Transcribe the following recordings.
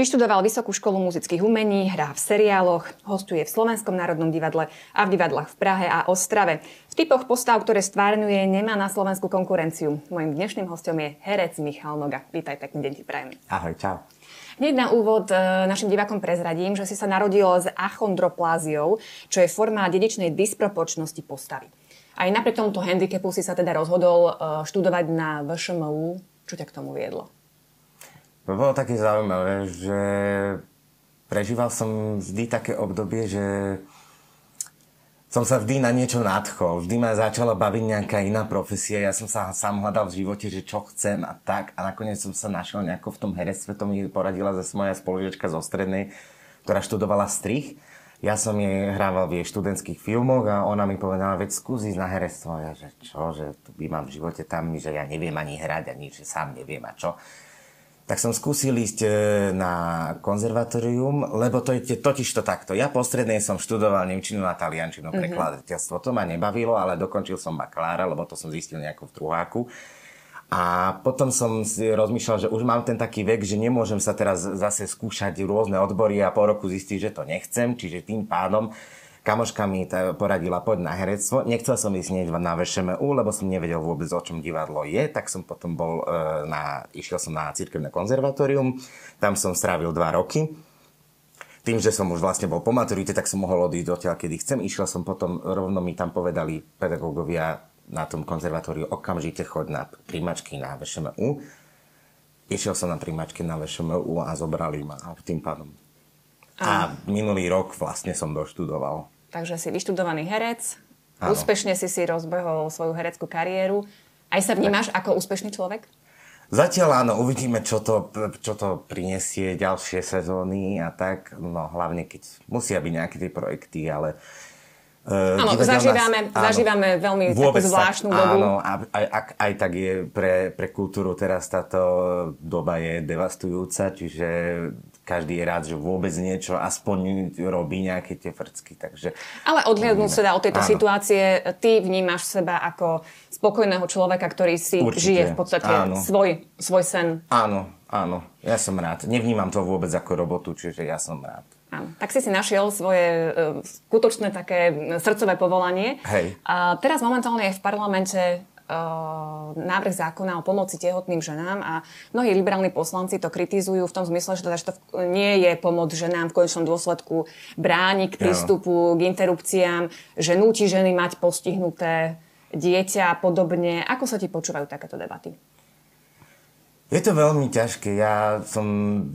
Vyštudoval Vysokú školu muzických umení, hrá v seriáloch, hostuje v Slovenskom národnom divadle a v divadlách v Prahe a Ostrave. V typoch postav, ktoré stvárňuje, nemá na Slovensku konkurenciu. Mojím dnešným hostom je herec Michal Noga. Vítaj, pekný deň ti prajem. Ahoj, čau. Hneď na úvod e, našim divákom prezradím, že si sa narodil s achondropláziou, čo je forma dedičnej disproporčnosti postavy. Aj napriek tomuto handicapu si sa teda rozhodol e, študovať na VŠMU. Čo ťa k tomu viedlo? To bolo také zaujímavé, že prežíval som vždy také obdobie, že som sa vždy na niečo nadchol. Vždy ma začala baviť nejaká iná profesia. Ja som sa sám hľadal v živote, že čo chcem a tak. A nakoniec som sa našiel nejako v tom herectve. To mi poradila zase moja spolužička zo strednej, ktorá študovala strich. Ja som jej hrával v jej študentských filmoch a ona mi povedala, veď skús ísť na herectvo. Ja, že čo, že tu by mám v živote tam, že ja neviem ani hrať, ani že sám neviem a čo tak som skúsil ísť e, na konzervatórium, lebo to je totiž to takto. Ja postrednej som študoval Nemčinu a Taliančinu, mm-hmm. prekladateľstvo. To ma nebavilo, ale dokončil som bakalára, lebo to som zistil nejako v druháku. A potom som si rozmýšľal, že už mám ten taký vek, že nemôžem sa teraz zase skúšať rôzne odbory a po roku zistiť, že to nechcem. Čiže tým pádom kamoška mi poradila, poď na herectvo. Nechcel som ísť hneď na VŠMU, lebo som nevedel vôbec, o čom divadlo je, tak som potom bol e, na, išiel som na cirkevné konzervatórium, tam som strávil dva roky. Tým, že som už vlastne bol po maturite, tak som mohol odísť odtiaľ, kedy chcem. Išiel som potom, rovno mi tam povedali pedagógovia na tom konzervatóriu, okamžite chod na príjmačky na VŠMU. Išiel som na príjmačky na VŠMU a zobrali ma a tým pádom a minulý rok vlastne som doštudoval. Takže si vyštudovaný herec, ano. úspešne si si rozbehol svoju hereckú kariéru. Aj sa vnímaš tak. ako úspešný človek? Zatiaľ áno, uvidíme, čo to, čo to prinesie ďalšie sezóny a tak. No hlavne, keď musia byť nejaké tie projekty, ale áno, zažívame, áno, zažívame veľmi takú zvláštnu tak, dobu. Áno, a aj, aj, aj tak je pre, pre kultúru teraz táto doba je devastujúca, čiže každý je rád, že vôbec niečo aspoň robí nejaké tie frcky. Takže, Ale odhľadnúť teda od tejto áno. situácie, ty vnímaš seba ako spokojného človeka, ktorý si Určite. žije v podstate áno. svoj, svoj sen. Áno, áno, ja som rád. Nevnímam to vôbec ako robotu, čiže ja som rád. Áno. Tak si si našiel svoje uh, skutočné také srdcové povolanie. Hej. A teraz momentálne je v parlamente návrh zákona o pomoci tehotným ženám a mnohí liberálni poslanci to kritizujú v tom zmysle, že, teda, že to nie je pomoc ženám v konečnom dôsledku bráni k prístupu, k interrupciám, že núti ženy mať postihnuté dieťa a podobne. Ako sa ti počúvajú takéto debaty? Je to veľmi ťažké. Ja som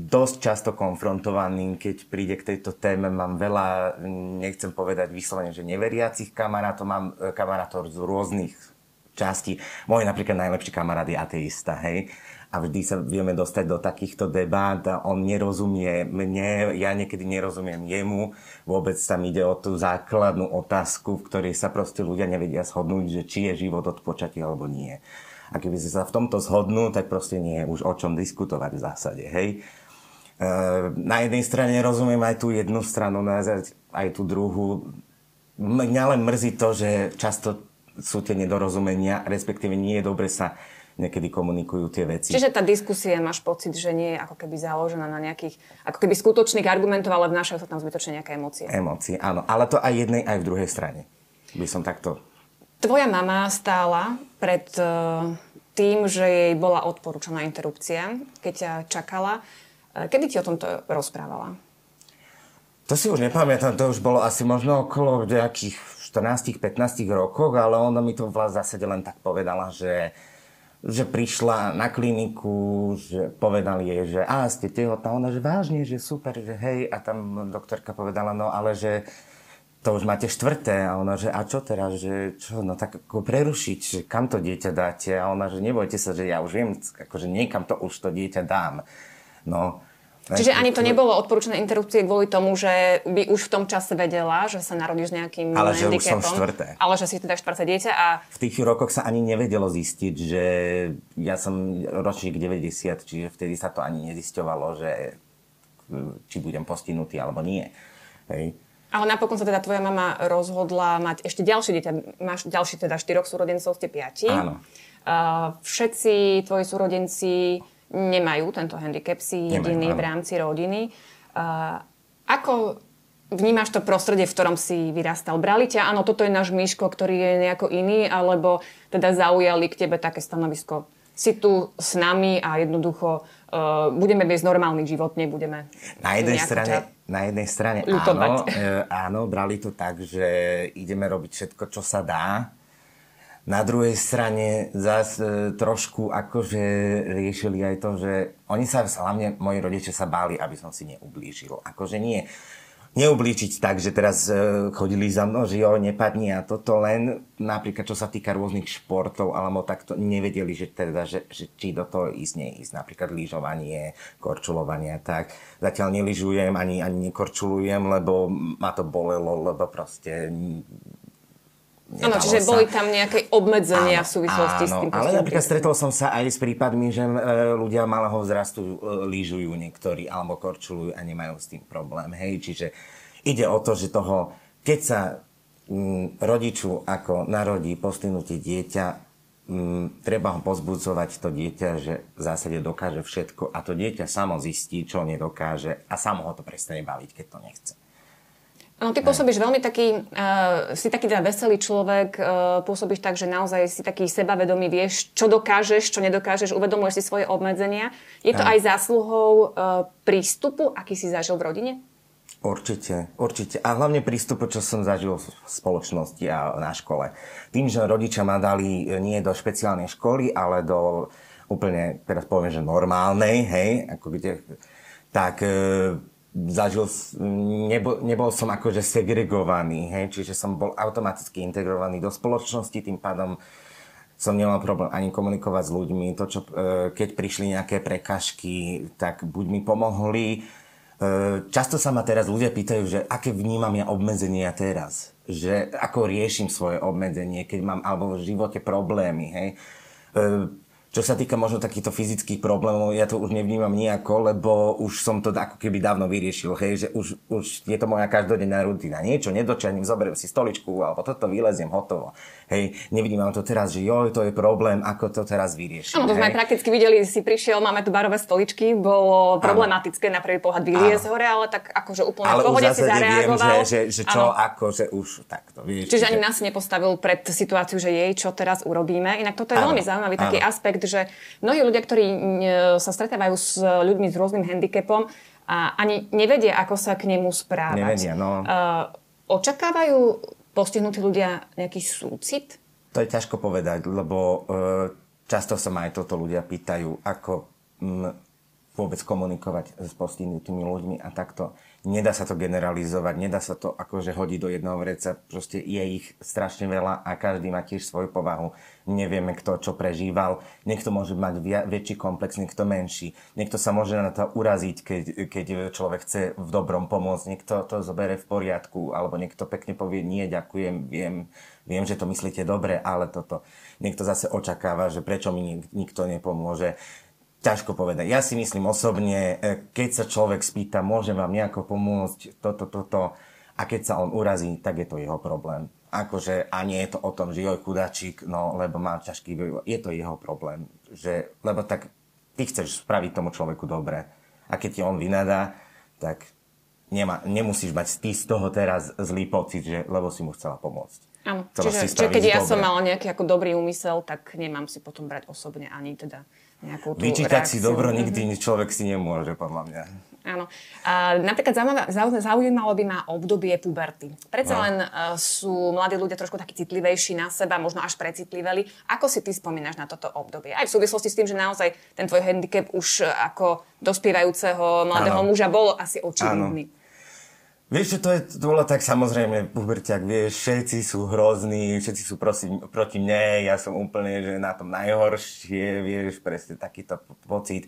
dosť často konfrontovaný, keď príde k tejto téme. Mám veľa, nechcem povedať vyslovene, že neveriacich kamarátov, mám e, kamarátov z rôznych časti. Môj napríklad najlepší kamarát je ateista, hej. A vždy sa vieme dostať do takýchto debát a on nerozumie mne, ja niekedy nerozumiem jemu. Vôbec tam ide o tú základnú otázku, v ktorej sa proste ľudia nevedia shodnúť, že či je život od počatia alebo nie. A keby sa v tomto zhodnú, tak proste nie je už o čom diskutovať v zásade, hej. E, na jednej strane rozumiem aj tú jednu stranu, aj tú druhú. Mňa len mrzí to, že často sú tie nedorozumenia, respektíve nie je dobre sa niekedy komunikujú tie veci. Čiže tá diskusia, máš pocit, že nie je ako keby založená na nejakých, ako keby skutočných argumentov, ale vnášajú sa tam zbytočne nejaké emócie. Emócie, áno. Ale to aj jednej, aj v druhej strane. By som takto... Tvoja mama stála pred uh, tým, že jej bola odporúčaná interrupcia, keď ťa čakala. Uh, kedy ti o tomto rozprávala? To si už nepamätám, to už bolo asi možno okolo nejakých 14-15 rokoch, ale ona mi to v zásade len tak povedala, že, že prišla na kliniku, že povedali jej, že a ste tehotná, ona, že vážne, že super, že hej, a tam doktorka povedala, no ale že to už máte štvrté a ona, že a čo teraz, že čo, no tak ako prerušiť, že kam to dieťa dáte a ona, že nebojte sa, že ja už viem, akože niekam to už to dieťa dám. No, Čiže ani to nebolo odporúčané interrupcie kvôli tomu, že by už v tom čase vedela, že sa narodíš s nejakým Ale že už som štvrté. Ale že si teda štvrté dieťa a... V tých rokoch sa ani nevedelo zistiť, že ja som ročník 90, čiže vtedy sa to ani nezisťovalo, že či budem postihnutý alebo nie. Hej. Ale napokon sa teda tvoja mama rozhodla mať ešte ďalšie dieťa. Máš ďalší teda štyroch súrodencov, ste piati. Áno. Uh, všetci tvoji súrodenci nemajú tento handicap, si jediný v rámci rodiny. Uh, ako vnímaš to prostredie, v ktorom si vyrastal? Brali ťa, áno, toto je náš Myško, ktorý je nejako iný, alebo teda zaujali k tebe také stanovisko? Si tu s nami a jednoducho uh, budeme viesť normálny život, nebudeme na jednej strane, na jednej strane áno, e, áno, brali to tak, že ideme robiť všetko, čo sa dá. Na druhej strane zase trošku akože riešili aj to, že oni sa, hlavne moji rodičia sa báli, aby som si neublížil. Akože nie neublíčiť tak, že teraz e, chodili za mnou, že jo, nepadni a toto len napríklad čo sa týka rôznych športov, alebo takto nevedeli, že teda, že, že či do toho ísť, neísť. Napríklad lyžovanie, korčulovanie a tak. Zatiaľ nelyžujem, ani, ani nekorčulujem, lebo ma to bolelo, lebo proste Áno, čiže sa. boli tam nejaké obmedzenia áno, v súvislosti áno, s tým. Ale napríklad stretol som sa aj s prípadmi, že e, ľudia malého vzrastu e, lyžujú niektorí alebo korčulujú a nemajú s tým problém. Hej, čiže ide o to, že toho, keď sa m, rodiču ako narodí postihnutie dieťa, m, treba ho pozbudzovať to dieťa, že v zásade dokáže všetko a to dieťa samo zistí, čo nedokáže a samo ho to prestane baviť, keď to nechce. No, ty pôsobíš veľmi taký, uh, si taký teda veselý človek, uh, pôsobíš tak, že naozaj si taký sebavedomý, vieš, čo dokážeš, čo nedokážeš, uvedomuješ si svoje obmedzenia. Je to aj, aj zásluhou uh, prístupu, aký si zažil v rodine? Určite, určite. A hlavne prístupu, čo som zažil v spoločnosti a na škole. Tým, že rodičia ma dali nie do špeciálnej školy, ale do úplne, teraz poviem, že normálnej, hej, ako kde, tak zažil, nebo, nebol som akože segregovaný, hej, čiže som bol automaticky integrovaný do spoločnosti, tým pádom som nemal problém ani komunikovať s ľuďmi. To, čo, e, keď prišli nejaké prekažky, tak buď mi pomohli. E, často sa ma teraz ľudia pýtajú, že aké vnímam ja obmedzenia teraz. Že ako riešim svoje obmedzenie, keď mám alebo v živote problémy. Hej. Čo sa týka možno takýchto fyzických problémov, ja to už nevnímam nejako, lebo už som to ako keby dávno vyriešil, hej, že už, už je to moja každodenná rutina. Niečo nedočaním, zoberiem si stoličku alebo toto vyleziem, hotovo. Hej, nevnímam to teraz, že joj, to je problém, ako to teraz vyriešim. Áno, to sme prakticky videli, si prišiel, máme tu barové stoličky, bolo problematické na prvý pohľad vyliesť hore, ale tak akože úplne ale v pohode si zareagoval. Viem, že, že, že čo, ano. ako, že už takto, vieš. Čiže že... ani nás nepostavil pred situáciu, že jej, čo teraz urobíme. Inak toto je ano. veľmi zaujímavý taký ano. Že mnohí ľudia, ktorí sa stretávajú s ľuďmi s rôznym handicapom, a ani nevedia, ako sa k nemu správať. Nevedia, no. Uh, očakávajú postihnutí ľudia nejaký súcit? To je ťažko povedať, lebo uh, často sa ma aj toto ľudia pýtajú, ako vôbec komunikovať s postihnutými ľuďmi a takto nedá sa to generalizovať, nedá sa to akože hodiť do jedného vreca, proste je ich strašne veľa a každý má tiež svoju povahu. Nevieme, kto čo prežíval. Niekto môže mať väčší komplex, niekto menší. Niekto sa môže na to uraziť, keď, keď človek chce v dobrom pomôcť. Niekto to zobere v poriadku, alebo niekto pekne povie, nie, ďakujem, viem, viem, že to myslíte dobre, ale toto. Niekto zase očakáva, že prečo mi nikto nepomôže ťažko povedať. Ja si myslím osobne, e, keď sa človek spýta, môže vám nejako pomôcť, toto, toto, a keď sa on urazí, tak je to jeho problém. Akože, a nie je to o tom, že joj chudačík, no lebo má ťažký vývoj. Je to jeho problém. Že, lebo tak ty chceš spraviť tomu človeku dobre. A keď ti on vynadá, tak nemá, nemusíš mať ty z toho teraz zlý pocit, že, lebo si mu chcela pomôcť. Áno, čiže, čiže keď ja dobre. som mala nejaký ako dobrý úmysel, tak nemám si potom brať osobne ani teda nejakú tú Vyčítať reakciu. si dobro nikdy človek si nemôže, podľa mňa. Áno. A napríklad zaujímalo by ma obdobie puberty. Predsa no. len uh, sú mladí ľudia trošku takí citlivejší na seba, možno až precitliveli. Ako si ty spomínaš na toto obdobie? Aj v súvislosti s tým, že naozaj ten tvoj handicap už ako dospievajúceho mladého Áno. muža bol asi očividný. Áno. Vieš, čo to je, to bolo tak samozrejme, puberťak, vieš, všetci sú hrozní, všetci sú prosi, proti mne, ja som úplne že na tom najhoršie, vieš, presne takýto pocit.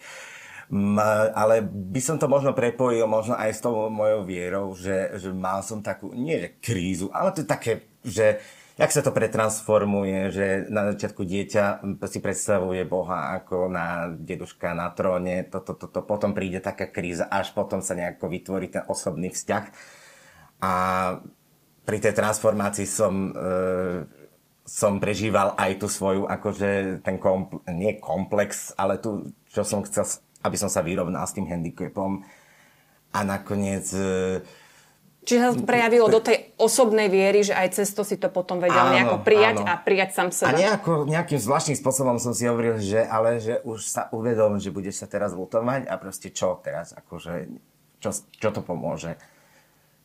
Ale by som to možno prepojil možno aj s tou mojou vierou, že, že mal som takú, nie že krízu, ale to je také, že jak sa to pretransformuje, že na začiatku dieťa si predstavuje Boha ako na deduška na tróne, toto, to, to, potom príde taká kríza, až potom sa nejako vytvorí ten osobný vzťah. A pri tej transformácii som e, som prežíval aj tú svoju, akože ten kompl- nie komplex, ale tu, čo som chcel, aby som sa vyrovnal s tým handicapom. A nakoniec... E, Čiže sa to prejavilo do tej osobnej viery, že aj cez to si to potom vedel áno, nejako prijať áno. a prijať sám seba. A nejako, nejakým zvláštnym spôsobom som si hovoril, že ale že už sa uvedom, že budeš sa teraz lutovať a proste čo teraz, akože čo, čo to pomôže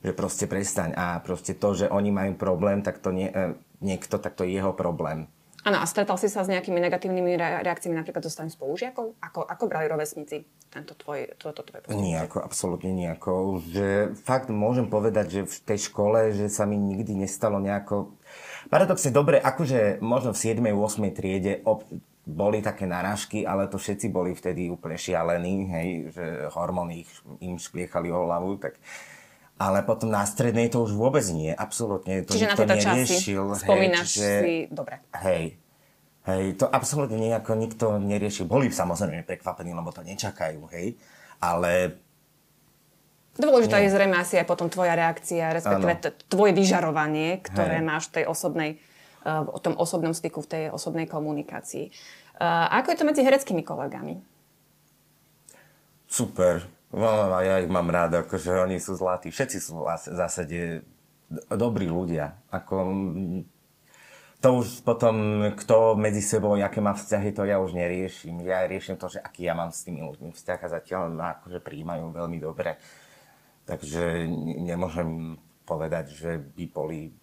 že proste prestaň. A proste to, že oni majú problém, tak to nie, e, niekto, tak to je jeho problém. Áno, a stretal si sa s nejakými negatívnymi reakciami napríklad zo strany spolužiakov? Ako, ako brali rovesníci tento tvoj, toto tvoje posledie? Nijako, absolútne nijako. Že fakt môžem povedať, že v tej škole, že sa mi nikdy nestalo nejako... Paradoxne, dobre, akože možno v 7. 8. triede ob, boli také narážky, ale to všetci boli vtedy úplne šialení, hej, že hormóny im špliechali o hlavu, tak ale potom na strednej to už vôbec nie, absolútne. To čiže na tieto časy spomínaš hej, čiže, si dobre. Hej, hej, to absolútne nejako nikto neriešil. Boli samozrejme prekvapení, lebo to nečakajú, hej, ale... Dôležitá je zrejme asi aj potom tvoja reakcia, respektíve t- tvoje vyžarovanie, ktoré hej. máš v tej osobnej, uh, o tom osobnom styku, v tej osobnej komunikácii. Uh, ako je to medzi hereckými kolegami? Super No, ja ich mám rád, akože oni sú zlatí. Všetci sú v zásade dobrí ľudia. Ako, to už potom, kto medzi sebou, aké má vzťahy, to ja už neriešim. Ja riešim to, že aký ja mám s tými ľuďmi vzťah a zatiaľ ma akože príjmajú veľmi dobre. Takže nemôžem povedať, že by boli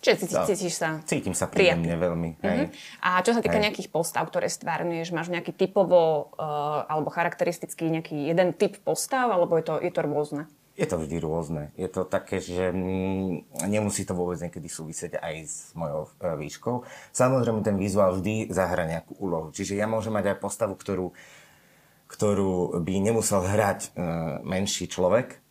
Čiže cíti, no, cítiš sa Cítim sa príjemne veľmi. Hej. Uh-huh. A čo sa týka hej. nejakých postav, ktoré stvárňuješ, máš nejaký typovo uh, alebo charakteristický nejaký jeden typ postav, alebo je to, je to rôzne? Je to vždy rôzne. Je to také, že mm, nemusí to vôbec niekedy súvisieť aj s mojou uh, výškou. Samozrejme, ten vizuál vždy zahra nejakú úlohu. Čiže ja môžem mať aj postavu, ktorú, ktorú by nemusel hrať uh, menší človek,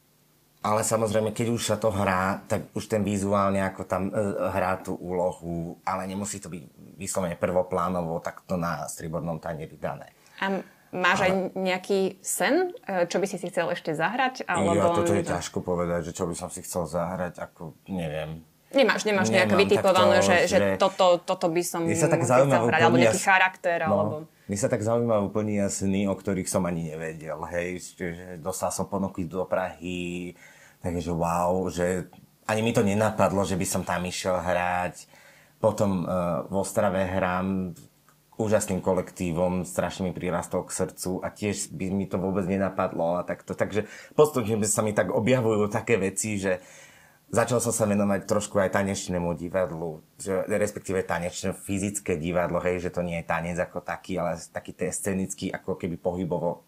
ale samozrejme, keď už sa to hrá, tak už ten vizuálne ako tam e, hrá tú úlohu, ale nemusí to byť vyslovene prvoplánovo takto na stribornom tanieri dané. A máš ale... aj nejaký sen, e, čo by si si chcel ešte zahrať? Alebo... Ja, toto je ťažko povedať, že čo by som si chcel zahrať, ako neviem. Nemáš, nemáš nejak vytipované, že, že, že toto, toto by som sa tak chcel hrať, alebo nejaký charakter, no. alebo... Mne sa tak zaujímavé plnia sny, o ktorých som ani nevedel. Hej, že dostal som ponuky do Prahy, takže wow, že ani mi to nenapadlo, že by som tam išiel hrať. Potom uh, v Ostrave hrám úžasným kolektívom, strašne mi prirastol k srdcu a tiež by mi to vôbec nenapadlo a takto. Takže postupne sa mi tak objavujú také veci, že Začal som sa venovať trošku aj tanečnému divadlu, že, respektíve tanečné fyzické divadlo, hej, že to nie je tanec ako taký, ale taký ten scenický, ako keby pohybovo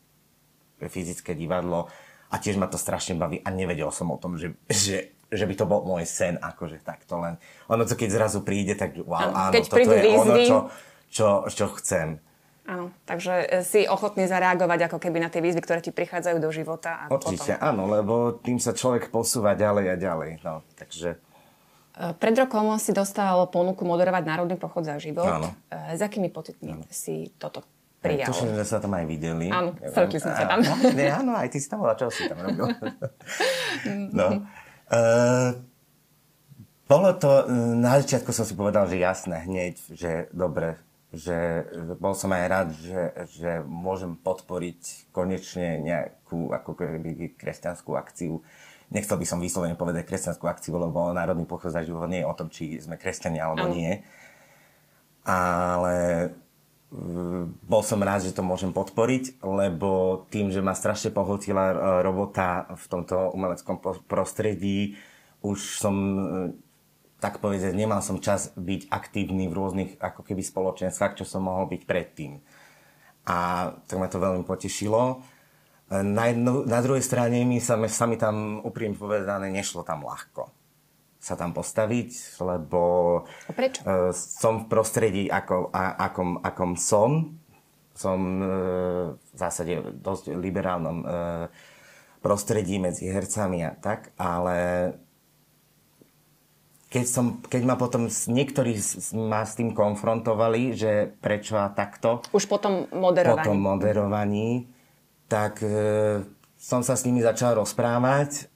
fyzické divadlo. A tiež ma to strašne baví a nevedel som o tom, že, že, že by to bol môj sen, akože takto len. Ono to keď zrazu príde, tak wow, áno, keď toto je výzvy... ono, čo, čo, čo chcem. Áno, takže e, si ochotný zareagovať ako keby na tie výzvy, ktoré ti prichádzajú do života. A Určite, potom... áno, lebo tým sa človek posúva ďalej a ďalej. No, takže... E, pred rokom si dostal ponuku moderovať Národný pochod za život. Áno. E, s akými pocitmi áno. si toto prijal? Tuším, že sa tam aj videli. Áno, stretli sme sa tam. No, nie, áno, aj ty si tam bola, čo si tam robil? no. Uh, bolo to, na začiatku som si povedal, že jasné, hneď, že dobre, že bol som aj rád, že, že môžem podporiť konečne nejakú ako keby kresťanskú akciu. Nechcel by som vyslovene povedať kresťanskú akciu, lebo Národný pochod za život nie je o tom, či sme kresťania alebo nie. Ale bol som rád, že to môžem podporiť, lebo tým, že ma strašne pohltila e, robota v tomto umeleckom prostredí, už som tak povedať, nemal som čas byť aktívny v rôznych ako keby spoločenstvách, čo som mohol byť predtým. A tak ma to veľmi potešilo. Na, jednu, na druhej strane mi sa, sa mi tam úprimne povedané nešlo tam ľahko sa tam postaviť, lebo A prečo? Uh, som v prostredí, ako, a, akom, akom som. Som uh, v zásade v dosť liberálnom uh, prostredí medzi hercami a tak, ale keď, som, keď ma potom niektorí ma s tým konfrontovali, že prečo a takto. Už potom moderovaní. Potom moderovaní, tak e, som sa s nimi začal rozprávať.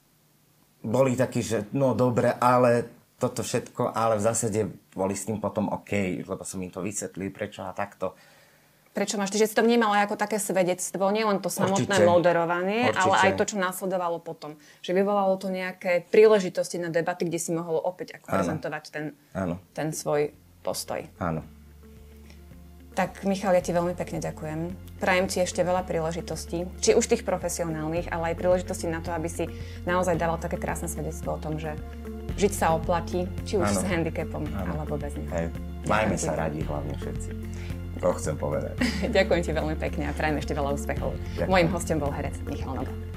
Boli takí, že no dobre, ale toto všetko, ale v zásade boli s tým potom OK, lebo som im to vysvetlil, prečo a takto. Prečo máš, že si to vnímala ako také svedectvo, nielen to samotné Určite. moderovanie, Určite. ale aj to, čo následovalo potom. Že vyvolalo to nejaké príležitosti na debaty, kde si mohol opäť ako Áno. prezentovať ten, Áno, ten svoj postoj. áno. Tak Michal, ja ti veľmi pekne ďakujem. Prajem ti ešte veľa príležitostí, či už tých profesionálnych, ale aj príležitostí na to, aby si naozaj dával také krásne svedectvo o tom, že žiť sa oplatí, či už Áno. s handicapom, Áno. alebo bez neho. Hej. Majme sa radi hlavne všetci. To chcem povedať. Ďakujem ti veľmi pekne a prajem ešte veľa úspechov. Ďakujem. Mojím hostom bol herec Michal Noga.